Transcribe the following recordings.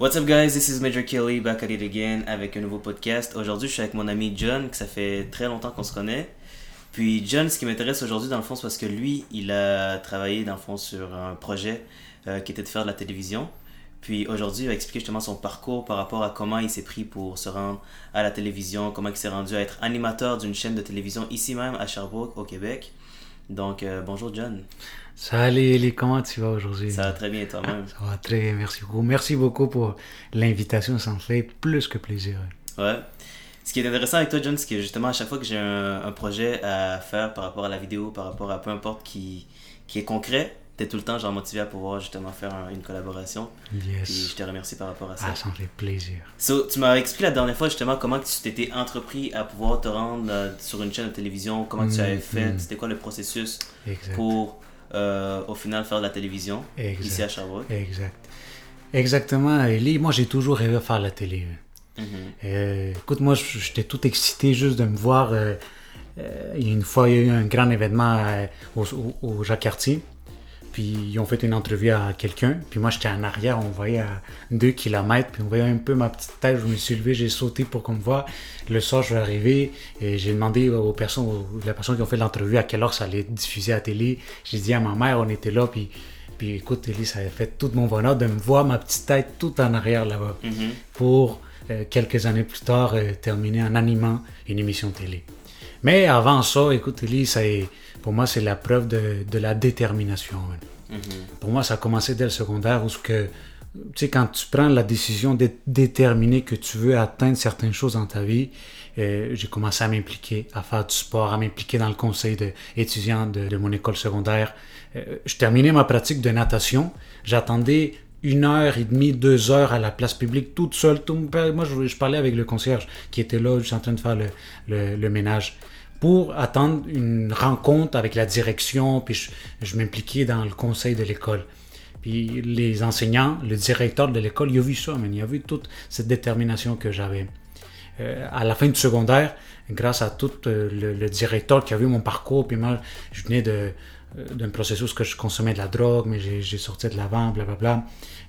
What's up guys, this is Major Kelly back at it again avec un nouveau podcast. Aujourd'hui, je suis avec mon ami John, que ça fait très longtemps qu'on se connaît. Puis John, ce qui m'intéresse aujourd'hui dans le fond, c'est parce que lui, il a travaillé dans le fond sur un projet euh, qui était de faire de la télévision. Puis aujourd'hui, il va expliquer justement son parcours par rapport à comment il s'est pris pour se rendre à la télévision, comment il s'est rendu à être animateur d'une chaîne de télévision ici même à Sherbrooke, au Québec. Donc, euh, bonjour John. Salut Eli, comment tu vas aujourd'hui? Ça va très bien toi-même? Ça va très bien, merci beaucoup. Merci beaucoup pour l'invitation, ça me fait plus que plaisir. Ouais. Ce qui est intéressant avec toi, John, c'est que justement, à chaque fois que j'ai un, un, projet à faire par rapport à la vidéo, par rapport à peu importe qui, qui est concret, tout le temps genre motivé à pouvoir justement faire une collaboration. Yes. Puis je te remercie par rapport à ça. Ah, ça me fait plaisir. So, tu m'as expliqué la dernière fois justement comment tu t'étais entrepris à pouvoir te rendre euh, sur une chaîne de télévision, comment tu avais fait, c'était quoi le processus Exact. pour euh, au final faire de la télévision Exact. ici à Sherbrooke? Exact. Exactement, Eli. Moi, j'ai toujours rêvé de faire la télé. Mhm. Euh, écoute, moi, j'étais tout excité juste de me voir. Une fois, il y a eu un grand événement au, au, au Jacques Cartier. Puis ils ont fait une entrevue à quelqu'un. Puis moi, j'étais en arrière, on voyait à 2 km. Puis on voyait un peu ma petite tête. Je me suis levé, j'ai sauté pour qu'on me voie. Le soir, je suis arrivé et j'ai demandé aux personnes, aux, les personnes qui ont fait l'entrevue à quelle heure ça allait diffuser à la télé. J'ai dit à ma mère, on était là. Puis, puis écoute, Ellie, ça a fait tout mon bonheur de me voir ma petite tête tout en arrière là-bas. Mhm. Pour euh, quelques années plus tard euh, terminer en animant une émission télé. Mais avant ça, écoute, Ellie, ça est, pour moi, c'est la preuve de, de la détermination. Mhm. Pour moi, ça a commencé dès le secondaire où ce que, tu sais, quand tu prends la décision de déterminer que tu veux atteindre certaines choses dans ta vie, euh, j'ai commencé à m'impliquer, à faire du sport, à m'impliquer dans le conseil de, étudiant de, de mon école secondaire. Euh, je terminais ma pratique de natation. J'attendais une heure et demie, deux heures à la place publique, toute seule. Tout, moi, je, je, parlais avec le concierge qui était là, juste en train de faire le, le, le ménage pour attendre une rencontre avec la direction, puis je, je m'impliquais dans le conseil de l'école. Puis les enseignants, le directeur de l'école, il a vu ça, man. il a vu toute cette détermination que j'avais. Euh, à la fin du secondaire, grâce à tout euh, le, le, directeur qui a vu mon parcours, puis moi, je venais de, euh, d'un processus que je consommais de la drogue, mais j'ai sorti de l'avant, blablabla.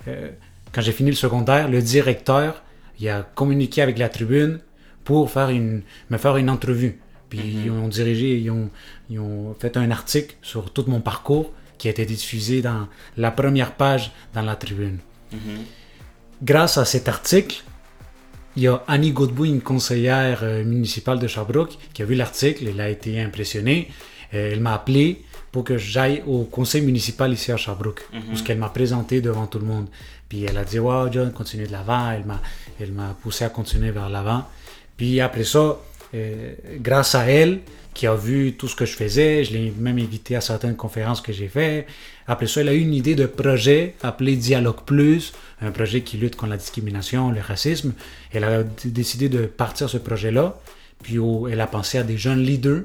Euh, quand j'ai fini le secondaire, le directeur, il a communiqué avec la tribune pour faire une, me faire une entrevue. Puis mm -hmm. ils ont dirigé, ils ont, ils ont fait un article sur tout mon parcours qui a été diffusé dans la première page dans la tribune. Mm -hmm. Grâce à cet article, il y a Annie Godbout, une conseillère euh, municipale de Sherbrooke, qui a vu l'article, elle a été impressionnée. Elle m'a appelé pour que j'aille au conseil municipal ici à Sherbrooke, mm -hmm. où qu'elle m'a présenté devant tout le monde. Puis elle a dit, wow, John, continue de l'avant. Elle m'a, elle poussé à continuer vers l'avant. Puis après ça, grâce à elle, qui a vu tout ce que je faisais, je l'ai même invité à certaines conférences que j'ai fait. Après ça, elle a eu une idée de projet appelé Dialogue Plus, un projet qui lutte contre la discrimination, le racisme. Elle a décidé de partir ce projet-là. Puis elle a pensé à des jeunes leaders.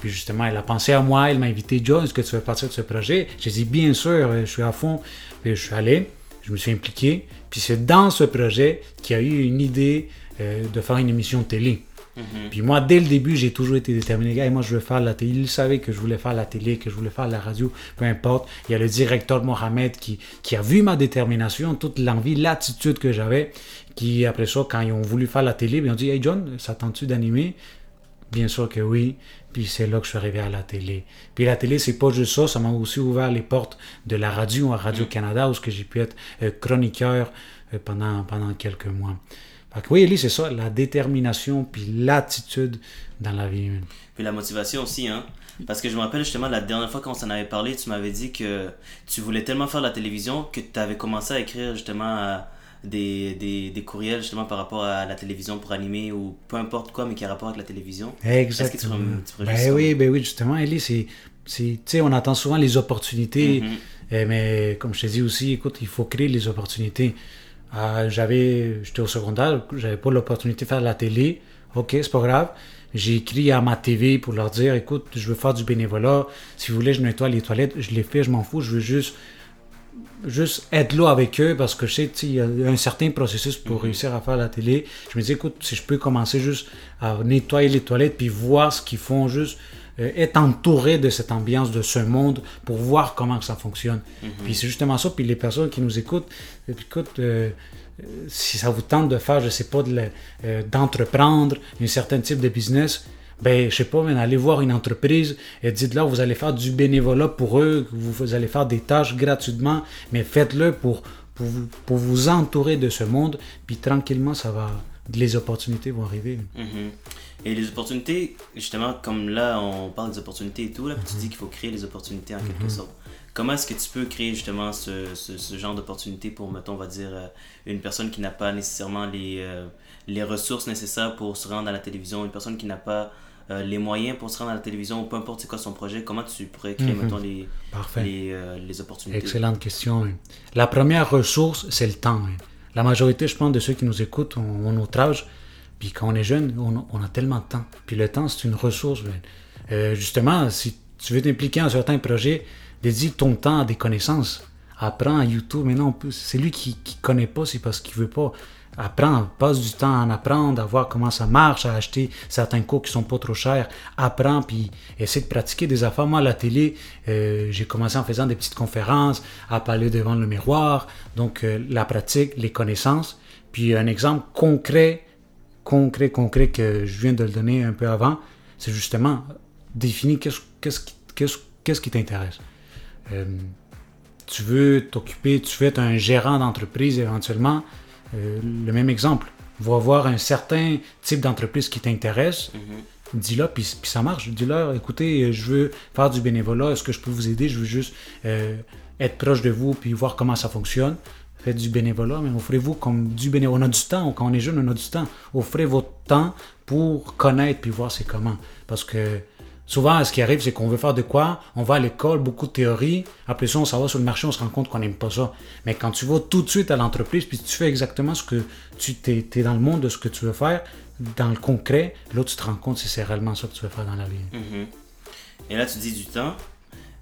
Puis justement, elle a pensé à moi, elle m'a invité, John, est-ce que tu veux partir de ce projet? J'ai dit, bien sûr, je suis à fond. Puis je suis allé, je me suis impliqué. Puis c'est dans ce projet qu'il y a eu une idée euh, de faire une émission télé. -hmm. Puis moi, dès le début, j'ai toujours été déterminé. Hey, moi, je veux faire la télé. Il savait que je voulais faire la télé, que je voulais faire la radio, peu importe. Il y a le directeur Mohamed qui, qui a vu ma détermination, toute l'envie, l'attitude que j'avais. Qui, après ça, quand ils ont voulu faire la télé, ils ont dit Hey John, ça tente-tu d'animer? Bien sûr que oui. Puis c'est là que je suis arrivé à la télé. Puis la télé, c'est pas juste ça, ça m'a aussi ouvert les portes de la radio à Radio-Canada, où j'ai pu être euh, chroniqueur euh, pendant, pendant quelques mois. Fait que oui, c'est ça, la détermination puis l'attitude dans la vie humaine. Puis la motivation aussi, hein. Parce que je me rappelle justement la dernière fois qu'on s'en avait parlé, tu m'avais dit que tu voulais tellement faire la télévision que tu avais commencé à écrire justement des, des, des, courriels justement par rapport à la télévision pour animer ou peu importe quoi, mais qui a rapport avec la télévision. Exactement. Que tu ben oui, ben oui, justement, Elie, c'est. Tu sais, on entend souvent les opportunités, mm -hmm. mais comme je te dis aussi, écoute, il faut créer les opportunités. Euh, j'avais, j'étais au secondaire, j'avais pas l'opportunité de faire de la télé. Ok, c'est pas grave. J'ai écrit à ma TV pour leur dire, écoute, je veux faire du bénévolat. Si vous voulez, je nettoie les toilettes. Je l'ai fait, je m'en fous. Je veux juste, juste être là avec eux parce que je sais, il y a un certain processus pour mm -hmm. réussir à faire la télé. Je me dis, écoute, si je peux commencer juste à nettoyer les toilettes puis voir ce qu'ils font, juste euh, être entouré de cette ambiance, de ce monde, pour voir comment ça fonctionne. Mm -hmm. Puis c'est justement ça. Puis les personnes qui nous écoutent, écoute, euh, si ça vous tente de faire, je sais pas, d'entreprendre un certain type de business, ben, je sais pas, mais allez voir une entreprise et dites-leur vous allez faire du bénévolat pour eux, vous allez faire des tâches gratuitement, mais faites-le pour, pour, vous, pour vous entourer de ce monde, puis tranquillement, ça va, les opportunités vont arriver. Mhm. Et les opportunités, justement, comme là, on parle des opportunités et tout, là, tu dis qu'il faut créer les opportunités en quelque mhm. sorte. Comment est-ce que tu peux créer justement ce, ce, genre d'opportunité pour, mettons, on va dire, euh, une personne qui n'a pas nécessairement les, euh, les ressources nécessaires pour se rendre à la télévision, une personne qui n'a pas euh, les moyens pour se rendre à la télévision, peu importe c'est quoi son projet, comment tu pourrais créer, mettons, les, les, euh, les, opportunités? Excellente question. Hein. La première ressource, c'est le temps. La majorité, je pense, de ceux qui nous écoutent ont, notre âge. Puis quand on est jeune, on, a tellement de temps. Puis le temps, c'est une ressource. Hein. Euh, justement, si tu veux t'impliquer en certains projets, dédie ton temps à des connaissances. Apprends à YouTube. Maintenant, c'est lui qui ne connaît pas, c'est parce qu'il veut pas apprends, passe du temps à en apprendre, à voir comment ça marche, à acheter certains cours qui sont pas trop chers, apprends, puis essaie de pratiquer des affaires. Moi, à la télé, euh, j'ai commencé en faisant des petites conférences, à parler devant le miroir, donc euh, la pratique, les connaissances. Puis un exemple concret, concret, concret que je viens de le donner un peu avant, c'est justement définir qu'est-ce, qui t'intéresse. Euh, tu veux t'occuper, tu veux être un gérant d'entreprise éventuellement, euh, le même exemple. Va voir un certain type d'entreprise qui t'intéresse. Mhm. Dis-leur, puis, ça marche. Dis-leur, écoutez, je veux faire du bénévolat. Est-ce que je peux vous aider? Je veux juste euh, être proche de vous puis voir comment ça fonctionne. Faites du bénévolat, mais offrez-vous comme du bénévolat. On a du temps. Quand on est jeune, on a du temps. Offrez votre temps pour connaître puis voir c'est comment. Parce que Souvent, ce qui arrive, c'est qu'on veut faire de quoi, on va à l'école, beaucoup de théorie, après ça, on s'en va sur le marché, on se rend compte qu'on n'aime pas ça. Mais quand tu vas tout de suite à l'entreprise, puis tu fais exactement ce que tu t'es, es dans le monde de ce que tu veux faire, dans le concret, là, tu te rends compte si c'est réellement ça que tu veux faire dans la vie. Mm-hmm. Et là, tu dis du temps,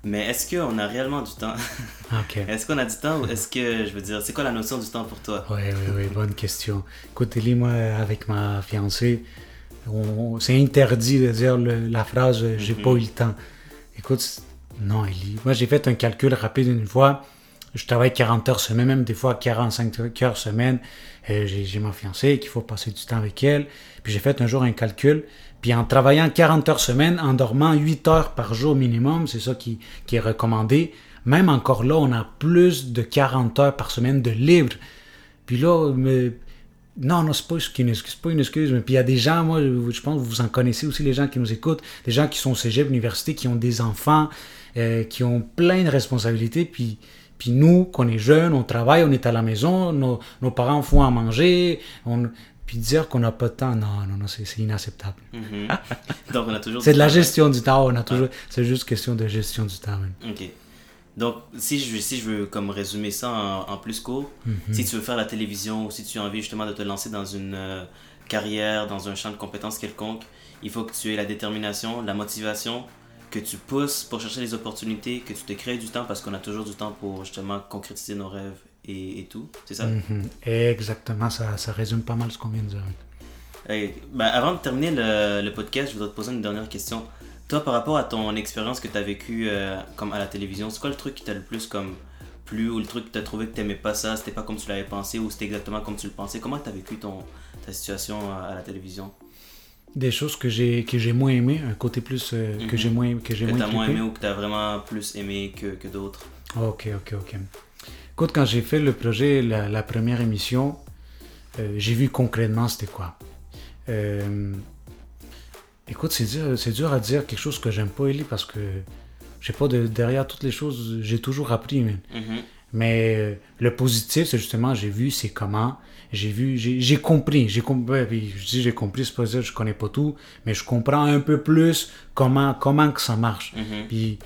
mais est-ce qu'on a réellement du temps? Est-ce qu'on a du temps ou est-ce que, je veux dire, c'est quoi la notion du temps pour toi? Oui, oui, oui, bonne question. Écoute, Elie, moi, avec ma fiancée, c'est interdit de dire la phrase euh, j'ai pas eu le temps. Écoute, non, Ellie. Moi, j'ai fait un calcul rapide une fois. Je travaille 40 heures semaine, même des fois 45 heures semaine. Euh, j'ai ma fiancée qu'il faut passer du temps avec elle. Puis j'ai fait un jour un calcul. Puis en travaillant 40 heures semaine, en dormant 8 heures par jour minimum, c'est ça qui, qui est recommandé. Même encore là, on a plus de 40 heures par semaine de libre. Puis là, non, non, c'est pas, une excuse, pas une excuse. Mais puis il y a des gens, moi, je pense que vous en connaissez aussi, les gens qui nous écoutent, des gens qui sont au cégep, université, qui ont des enfants, euh, qui ont plein de responsabilités. Puis, puis nous, qu'on est jeunes, on travaille, on est à la maison, nos, nos parents font à manger. On, puis dire qu'on n'a pas de temps, non, non, non, c'est inacceptable. Mm-hmm. Donc on a toujours. c'est de la gestion du temps, on a toujours. C'est juste question de gestion du temps. Ok. Donc, si je, si je veux comme résumer ça en, plus court, mhm. si tu veux faire la télévision ou si tu as envie justement de te lancer dans une euh, carrière, dans un champ de compétences quelconque, il faut que tu aies la détermination, la motivation, que tu pousses pour chercher les opportunités, que tu te crées du temps parce qu'on a toujours du temps pour justement concrétiser nos rêves et, et tout. C'est ça? Mhm. Exactement, ça, ça, résume pas mal ce qu'on vient de dire. Ben, avant de terminer le, le podcast, je voudrais te poser une dernière question. Toi, par rapport à ton expérience que tu as vécue euh, comme à la télévision, c'est quoi le truc qui t'a le plus comme plu ou le truc que tu as trouvé que tu n'aimais pas ça, c'était pas comme tu l'avais pensé ou c'était exactement comme tu le pensais? Comment tu as vécu ton, ta situation euh, à la télévision? Des choses que j'ai que j'ai moins aimé, un côté plus euh, que mhm. j'ai moins que j'ai moins, moins aimé ou que tu as vraiment plus aimé que, que d'autres? Ok, ok, ok. Écoute, quand j'ai fait le projet, la, première émission, j'ai vu concrètement c'était quoi. Écoute, c'est dur, c'est dur à dire quelque chose que j'aime pas, Ellie, parce que j'ai pas de, derrière toutes les choses, j'ai toujours appris. Mm-hmm. Mais euh, le positif, c'est justement, j'ai vu c'est comment, j'ai vu, j'ai compris, j'ai compris, je dis j'ai compris, c'est pas dire je connais pas tout, mais je comprends un peu plus comment, comment que ça marche. Mm-hmm. Puis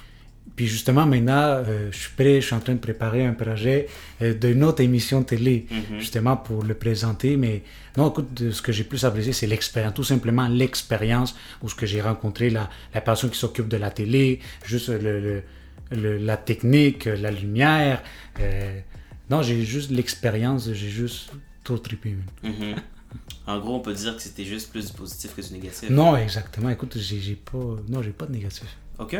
puis justement, maintenant, euh, je suis prêt, je suis en train de préparer un projet euh, d'une autre émission télé, mhm. justement pour le présenter. Mais non, écoute, ce que j'ai plus apprécié, c'est l'expérience, tout simplement l'expérience où ce que j'ai rencontré la, la personne qui s'occupe de la télé, juste le, le, la technique, la lumière. Euh, non, j'ai juste l'expérience, j'ai juste trop trippé. Mhm. En gros, on peut dire que c'était juste plus du positif que du négatif. Non, exactement. Écoute, j'ai pas, non, j'ai pas de négatif. Ok.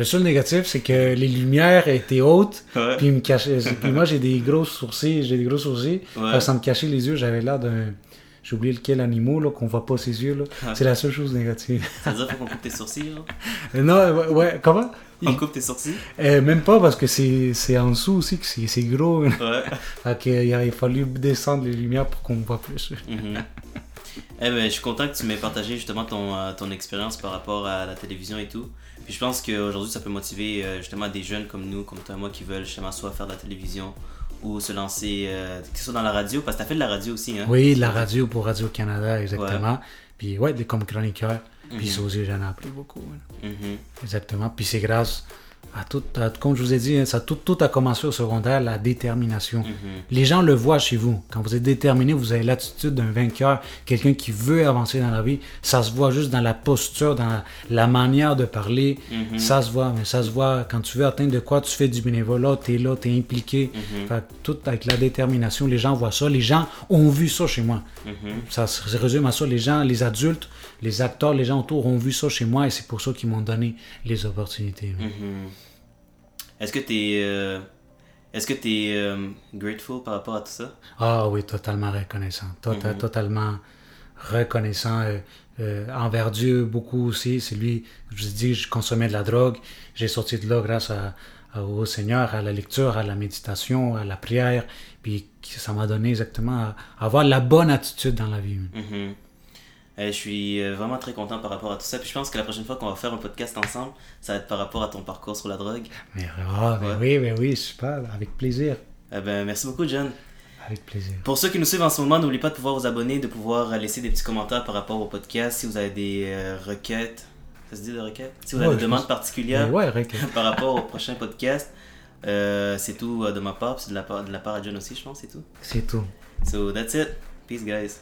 Le seul négatif, c'est que les lumières étaient hautes, Ouais. puis, ils me cachaient. puis moi, j'ai des gros sourcils, j'ai des gros sourcils. Ouais. Ça me cachait les yeux, j'avais l'air d'un. J'ai oublié lequel animal, là, qu'on voit pas ses yeux, là. Ouais. C'est la seule chose négative. Ça veut dire faut qu'on coupe tes sourcils? Euh, non, ouais, ouais, comment? On coupe tes sourcils? Euh, Même pas, parce que c'est en dessous aussi que c'est gros. Ouais. fait que, il a fallu descendre les lumières pour qu'on voit plus. Mhm. Eh ben, je suis content que tu m'aies partagé justement ton, euh, ton expérience par rapport à la télévision et tout. Puis je pense qu'aujourd'hui, ça peut motiver euh, justement des jeunes comme nous, comme toi et moi, qui veulent justement soit faire de la télévision ou se lancer, euh, que ce soit dans la radio, parce que tu as fait de la radio aussi, hein? Oui, de la radio pour Radio-Canada, exactement. Puis ouais, des- comme chroniqueur. Puis Mhm. ça aussi, j'en ai appris beaucoup. Mhm. Exactement. Puis c'est grâce à tout, à- comme je vous ai dit, hein, ça, tout, tout a commencé au secondaire, la détermination. Mhm. Les gens le voient chez vous. Quand vous êtes déterminé, vous avez l'attitude d'un vainqueur, quelqu'un qui veut avancer dans la vie. Ça se voit juste dans la posture, dans la, la manière de parler. Mhm. Ça se voit, mais ça se voit quand tu veux atteindre de quoi, tu fais du bénévolat, tu es là, tu es impliqué. Fait que tout avec la détermination, les gens voient ça. Les gens ont vu ça chez moi. Ça se résume à ça. Les gens, les adultes, les acteurs, les gens autour ont vu ça chez moi et c'est pour ça qu'ils m'ont donné les opportunités. Est-ce que tu es. Est-ce que tu es grateful par rapport à tout ça? Ah oui, totalement reconnaissant. Tota- Totalement reconnaissant euh, euh, envers Dieu, beaucoup aussi. C'est lui, je vous ai dit, je consommais de la drogue. J'ai sorti de là grâce à, à- au Seigneur, à la lecture, à la méditation, à la prière. Puis ça m'a donné exactement à, avoir la bonne attitude dans la vie. Mhm. Euh, je suis euh, vraiment très content par rapport à tout ça. Puis je pense que la prochaine fois qu'on va faire un podcast ensemble, ça va être par rapport à ton parcours sur la drogue. Mais, ah, ben oui, ben oui, super, avec plaisir. Eh ben, merci beaucoup, John. Avec plaisir. Pour ceux qui nous suivent en ce moment, n'oubliez pas de pouvoir vous abonner, de pouvoir euh, laisser des petits commentaires par rapport au podcast. Si vous avez des euh, requêtes, ça se dit des requêtes? Si vous avez Ouais, des demandes pense. particulières Mais ouais, par rapport au prochain podcast, c'est tout de ma part. c'est de la part, de la part à John aussi, je pense, c'est tout. c'est tout. So that's it. Peace, guys.